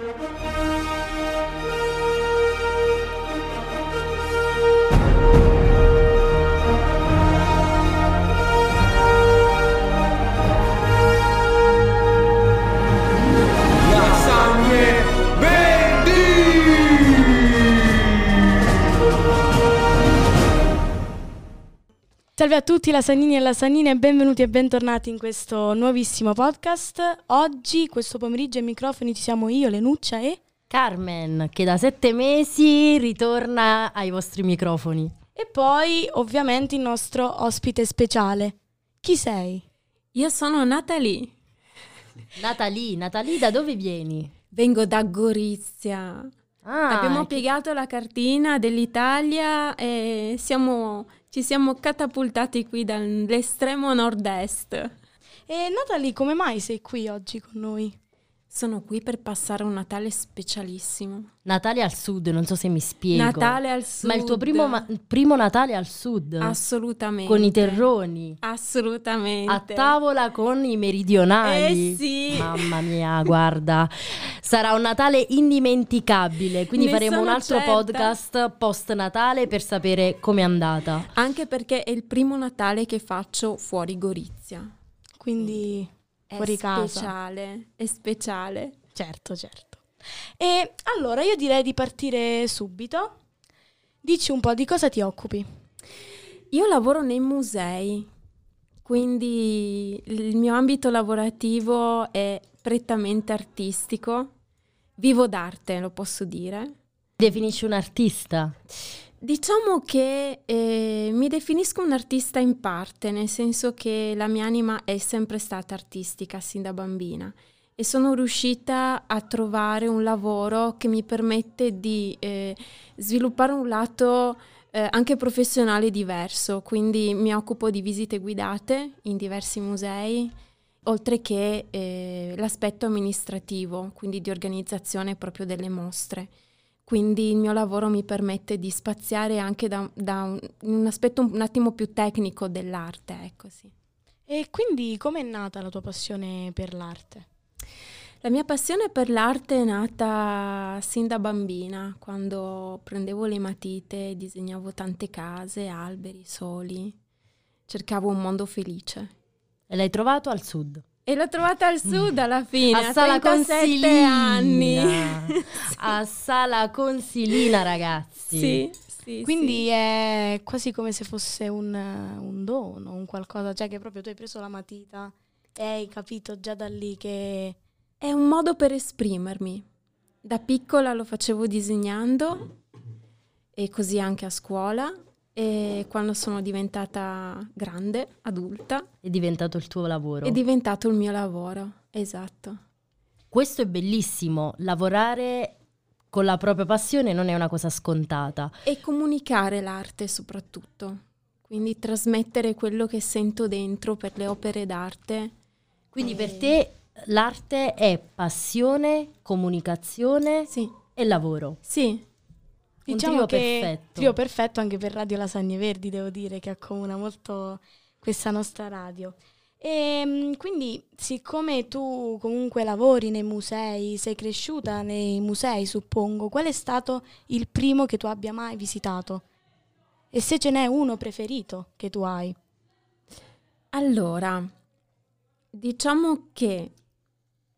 Lasagne Salve a tutti lasagnini e lasagnine e benvenuti e bentornati in questo nuovissimo podcast. Oggi, questo pomeriggio ai microfoni ci siamo io, Lenuccia e... Carmen, che da sette mesi ritorna ai vostri microfoni. E poi ovviamente il nostro ospite speciale. Chi sei? Io sono Natalie, Natalie, Natalie, da dove vieni? vengo da Gorizia. Ah, Abbiamo che- piegato la cartina dell'Italia e siamo- ci siamo catapultati qui dall'estremo nord-est. E Natalie, come mai sei qui oggi con noi? Sono qui per passare un Natale specialissimo. Natale al sud, non so se mi spiego. Natale al sud. Ma il tuo primo, ma- primo Natale al sud? Assolutamente. Con i terroni. Assolutamente. A tavola con i meridionali. Eh sì. Mamma mia, guarda. Sarà un Natale indimenticabile. Quindi Ne faremo un altro certa. podcast post Natale per sapere com'è andata. Anche perché è il primo Natale che faccio fuori Gorizia. Quindi È fuori casa. speciale, è speciale. Certo, certo. E allora io direi di partire subito. Dici un po' di cosa ti occupi. Io lavoro nei musei, quindi il mio ambito lavorativo è prettamente artistico. Vivo d'arte, lo posso dire. Definisci un artista? Diciamo che eh, mi definisco un artista in parte, nel senso che la mia anima è sempre stata artistica sin da bambina e sono riuscita a trovare un lavoro che mi permette di eh, sviluppare un lato eh, anche professionale diverso, quindi mi occupo di visite guidate in diversi musei, oltre che eh, l'aspetto amministrativo, quindi di organizzazione proprio delle mostre. Quindi il mio lavoro mi permette di spaziare anche da, da un, un aspetto un attimo più tecnico dell'arte, ecco sì. E quindi com'è nata la tua passione per l'arte? La mia passione per l'arte è nata sin da bambina, quando prendevo le matite, disegnavo tante case, alberi, soli, cercavo un mondo felice. E l'hai trovato al sud? E l'ho trovata al sud alla fine, a a Sala 37 Consilina. anni. A Sala Consilina, ragazzi. Sì, sì, Quindi sì. è quasi come se fosse un, un dono, un qualcosa, cioè che proprio tu hai preso la matita e hai capito già da lì che... È un modo per esprimermi. Da piccola lo facevo disegnando e così anche a scuola e quando sono diventata grande, adulta, È diventato il tuo lavoro. è diventato il mio lavoro. Esatto. Questo è bellissimo. Lavorare con la propria passione non è una cosa scontata. E comunicare l'arte soprattutto. Quindi trasmettere quello che sento dentro per le opere d'arte. Quindi per te l'arte è passione, comunicazione Sì, e lavoro. sì, Un Diciamo trio che perfetto. trio perfetto anche per Radio Lasagne Verdi, devo dire, che accomuna molto questa nostra radio. E mm, quindi, siccome tu comunque lavori nei musei, sei cresciuta nei musei, suppongo, qual è stato il primo che tu abbia mai visitato? E se ce n'è uno preferito che tu hai? Allora, diciamo che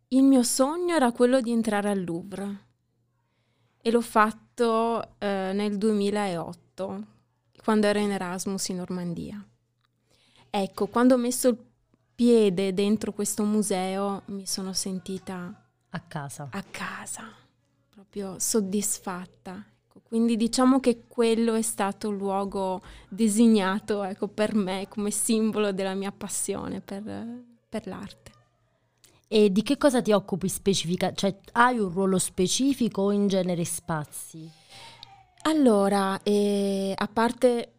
il mio sogno era quello di entrare al Louvre e l'ho fatto eh, nel 2008, quando ero in Erasmus in Normandia. Ecco, quando ho messo il piede dentro questo museo mi sono sentita A casa. a casa, proprio soddisfatta. Ecco, Quindi diciamo che quello è stato il luogo designato ecco, per me come simbolo della mia passione per, per l'arte. E di che cosa ti occupi specifica? Cioè, hai un ruolo specifico o in genere spazi? Allora, eh, a parte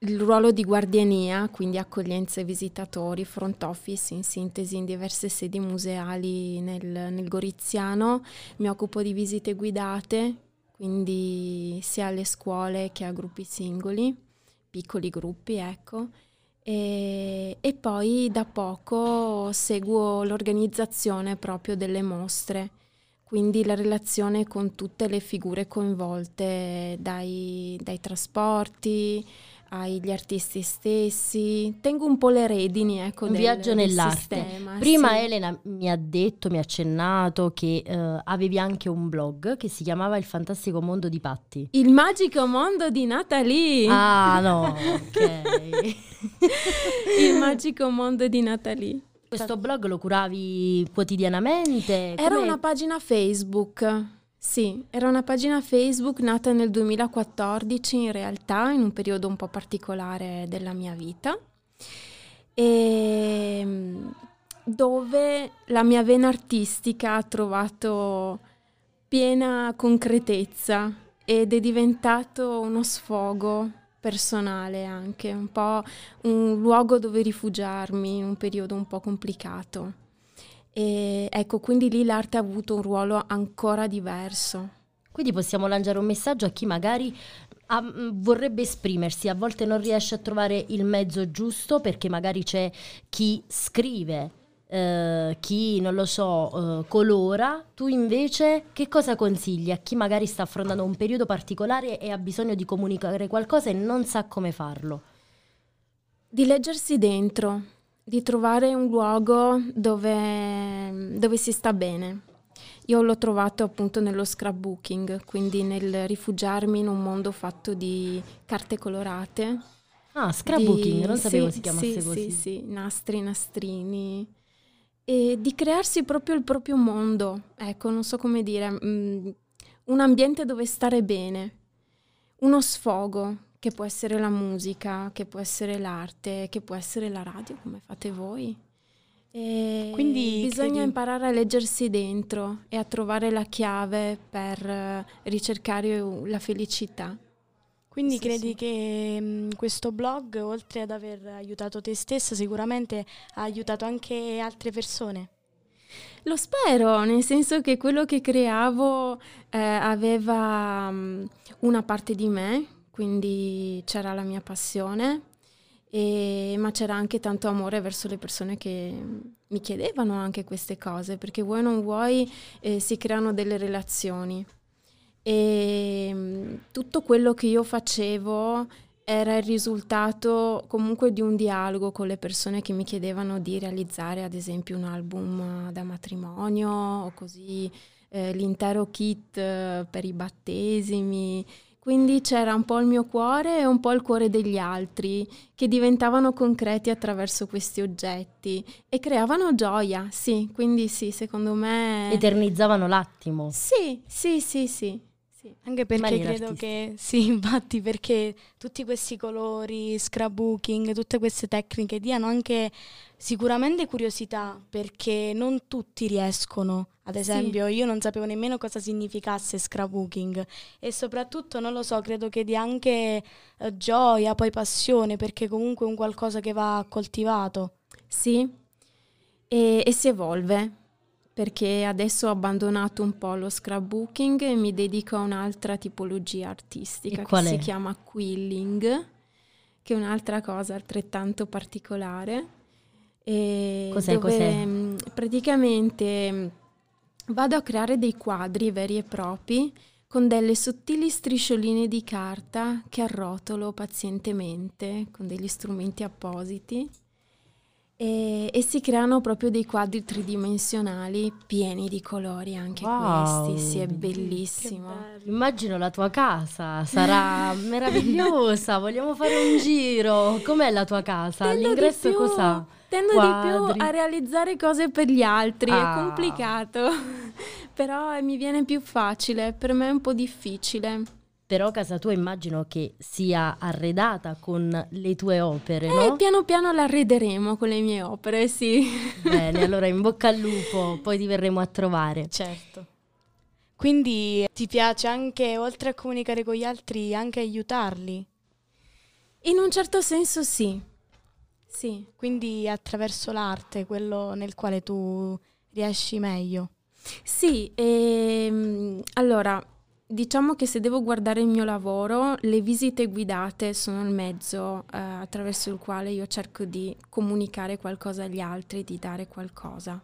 il ruolo di guardiania, quindi accoglienza ai visitatori, front office in sintesi in diverse sedi museali nel, nel Goriziano, mi occupo di visite guidate, quindi sia alle scuole che a gruppi singoli, piccoli gruppi, ecco. E, e poi da poco seguo l'organizzazione proprio delle mostre quindi la relazione con tutte le figure coinvolte, dai, dai trasporti agli artisti stessi. Tengo un po' le redini, ecco, Un del, viaggio nell'arte. sistema, Prima sì. Elena mi ha detto, mi ha accennato che eh, avevi anche un blog che si chiamava Il fantastico mondo di Patti. Il magico mondo di Natalie. Ah no, ok. Il magico mondo di Natalie. Questo blog lo curavi quotidianamente? Era Come- una pagina Facebook. Sì, era una pagina Facebook nata nel 2014 in realtà, in un periodo un po' particolare della mia vita, e mm, dove la mia vena artistica ha trovato piena concretezza ed è diventato uno sfogo personale anche, un po' un luogo dove rifugiarmi in un periodo un po' complicato. E ecco, quindi lì l'arte ha avuto un ruolo ancora diverso. Quindi possiamo lanciare un messaggio a chi magari mh, vorrebbe esprimersi, a volte non riesce a trovare il mezzo giusto perché magari c'è chi scrive, eh, chi non lo so, eh, colora. Tu invece che cosa consigli a chi magari sta affrontando un periodo particolare e ha bisogno di comunicare qualcosa e non sa come farlo? Di leggersi dentro, di trovare un luogo dove, dove si sta bene. Io l'ho trovato appunto nello scrapbooking, quindi nel rifugiarmi in un mondo fatto di carte colorate. Ah, scrapbooking, di- non sapevo sì, si chiamasse sì, così. Sì, sì, nastri, nastrini. E di crearsi proprio il proprio mondo, ecco, non so come dire, mm, un ambiente dove stare bene, uno sfogo, che può essere la musica, che può essere l'arte, che può essere la radio, come fate voi. E Quindi bisogna credi- imparare a leggersi dentro e a trovare la chiave per eh, ricercare la felicità. Quindi Sì, credi sì. che mh, questo blog, oltre ad aver aiutato te stessa, sicuramente ha aiutato anche altre persone? Lo spero, nel senso che quello che creavo eh, aveva mm, una parte di me, quindi c'era la mia passione, e- ma c'era anche tanto amore verso le persone che mi chiedevano anche queste cose, perché vuoi o non vuoi eh, si creano delle relazioni. E mm, tutto quello che io facevo era il risultato comunque di un dialogo con le persone che mi chiedevano di realizzare ad esempio un album eh, da matrimonio o così eh, l'intero kit eh, per i battesimi. Quindi c'era un po' il mio cuore e un po' il cuore degli altri che diventavano concreti attraverso questi oggetti e creavano gioia, sì, quindi sì, secondo me... Eternizzavano l'attimo. Sì, sì, sì, sì. Sì. Anche perché credo artistica. che, sì, infatti, perché tutti questi colori, scrapbooking, tutte queste tecniche diano anche sicuramente curiosità, perché non tutti riescono. Ad Sì. esempio, io non sapevo nemmeno cosa significasse scrapbooking e soprattutto, non lo so, credo che dia anche eh, gioia, poi passione, perché comunque è un qualcosa che va coltivato. Sì, e, e si evolve perché adesso ho abbandonato un po' lo scrapbooking e mi dedico a un'altra tipologia artistica che qual si è? chiama quilling, che è un'altra cosa altrettanto particolare. Cos'è, dove cos'è? mh, praticamente mh, vado a creare dei quadri veri e propri con delle sottili striscioline di carta che arrotolo pazientemente con degli strumenti appositi e, e si creano proprio dei quadri tridimensionali pieni di colori anche Wow. questi, sì, è bellissimo. Immagino la tua casa, sarà meravigliosa, vogliamo fare un giro. Com'è la tua casa? Tendo di All'ingresso più- cos'ha? Tendo di Quadri. più a realizzare cose per gli altri, Ah. è complicato, però mi viene più facile, per me è un po' difficile. Però casa tua immagino che sia arredata con le tue opere, E no? piano piano l'arrederemo con le mie opere, sì. Bene, allora in bocca al lupo, poi ti verremo a trovare. Certo. Quindi ti piace anche, oltre a comunicare con gli altri, anche aiutarli? In un certo senso sì, sì. Quindi attraverso l'arte, quello nel quale tu riesci meglio. Sì, ehm, allora, diciamo che se devo guardare il mio lavoro, le visite guidate sono il mezzo eh, attraverso il quale io cerco di comunicare qualcosa agli altri, di dare qualcosa.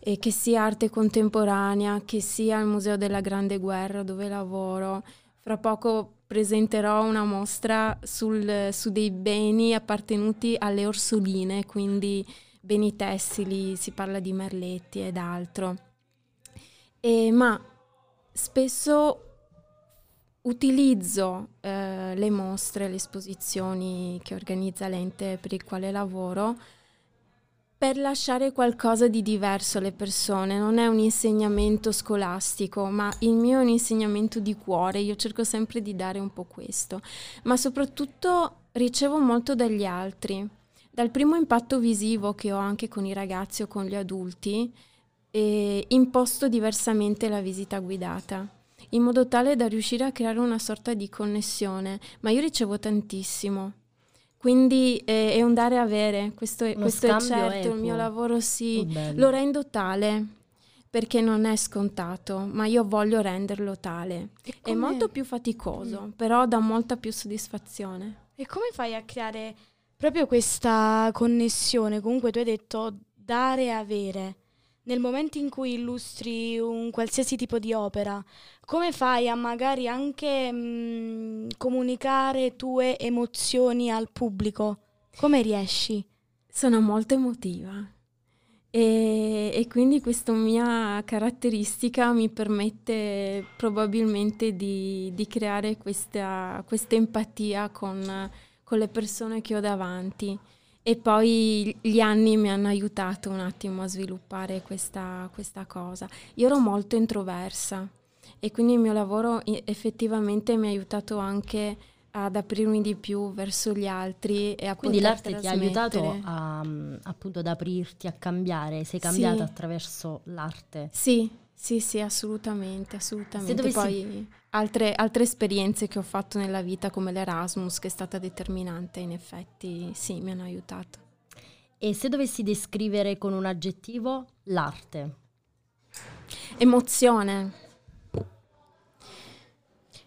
e che sia arte contemporanea, che sia il Museo della Grande Guerra dove lavoro. Fra poco presenterò una mostra sul, su dei beni appartenuti alle orsoline, quindi beni tessili, si parla di merletti ed altro. E, ma spesso utilizzo eh, le mostre, le esposizioni che organizza l'ente per il quale lavoro per lasciare qualcosa di diverso alle persone. Non è un insegnamento scolastico, ma il mio è un insegnamento di cuore. Io cerco sempre di dare un po' questo, ma soprattutto ricevo molto dagli altri. Dal primo impatto visivo che ho anche con i ragazzi o con gli adulti, eh, imposto diversamente la visita guidata in modo tale da riuscire a creare una sorta di connessione, ma io ricevo tantissimo. Quindi eh, è un dare e avere, questo, è, questo è certo, il mio lavoro sì, lo rendo tale perché non è scontato, ma io voglio renderlo tale. È molto più faticoso, mm. però dà molta più soddisfazione. E come fai a creare proprio questa connessione? Comunque tu hai detto dare e avere nel momento in cui illustri un qualsiasi tipo di opera, come fai a magari anche mh, mm, comunicare tue emozioni al pubblico? Come riesci? Sono molto emotiva e, e quindi questa mia caratteristica mi permette probabilmente di, di creare questa, questa empatia con, con le persone che ho davanti. E poi gli anni mi hanno aiutato un attimo a sviluppare questa, questa cosa. Io ero molto introversa e quindi il mio lavoro effettivamente mi ha aiutato anche ad aprirmi di più verso gli altri e a Quindi l'arte ti ha aiutato a, appunto ad aprirti, a cambiare, sei cambiata sì. attraverso l'arte. Sì, sì, sì, assolutamente, assolutamente. Dovessi... Poi altre, altre, esperienze che ho fatto nella vita come l'Erasmus, che è stata determinante, in effetti sì, mi hanno aiutato. E se dovessi descrivere con un aggettivo l'arte? Emozione.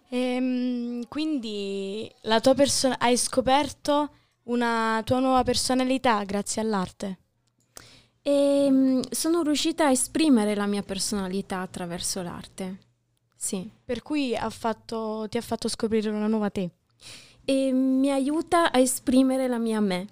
Ehm, quindi la tua persona hai scoperto una tua nuova personalità grazie all'arte? E ehm, sono riuscita a esprimere la mia personalità attraverso l'arte. Sì. Per cui ha fatto, ti ha fatto scoprire una nuova te. E mi aiuta a esprimere la mia me.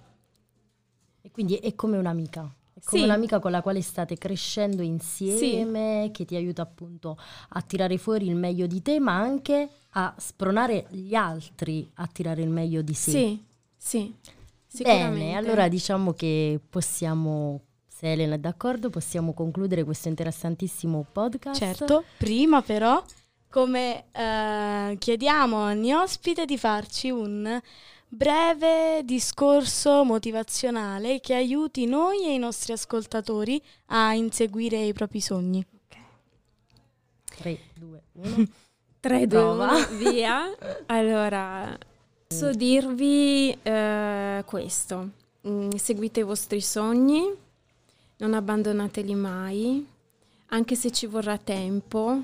E quindi è come un'amica. È come sì. un'amica con la quale state crescendo insieme, sì. che ti aiuta appunto a tirare fuori il meglio di te, ma anche a spronare gli altri a tirare il meglio di sé. Sì, sì. Bene, allora diciamo che possiamo se Elena è d'accordo possiamo concludere questo interessantissimo podcast. Certo, prima però, come eh, chiediamo a ogni ospite di farci un breve discorso motivazionale che aiuti noi e i nostri ascoltatori a inseguire i propri sogni. 3, 2, 1. 3, 2, 1, via. Allora, posso dirvi eh, questo. Mm, seguite i vostri sogni, non abbandonateli mai, anche se ci vorrà tempo,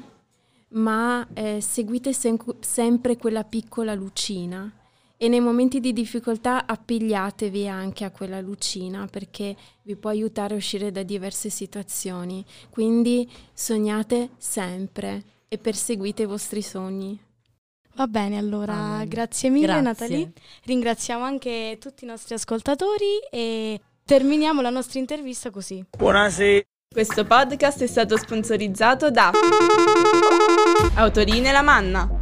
ma eh, seguite sem- sempre quella piccola lucina e nei momenti di difficoltà appigliatevi anche a quella lucina perché vi può aiutare a uscire da diverse situazioni. Quindi sognate sempre e perseguite i vostri sogni. Va bene, allora Amen. grazie mille grazie. Natalie. Ringraziamo anche tutti i nostri ascoltatori e Terminiamo la nostra intervista così. Buonasera. Questo podcast è stato sponsorizzato da Autoline La Manna.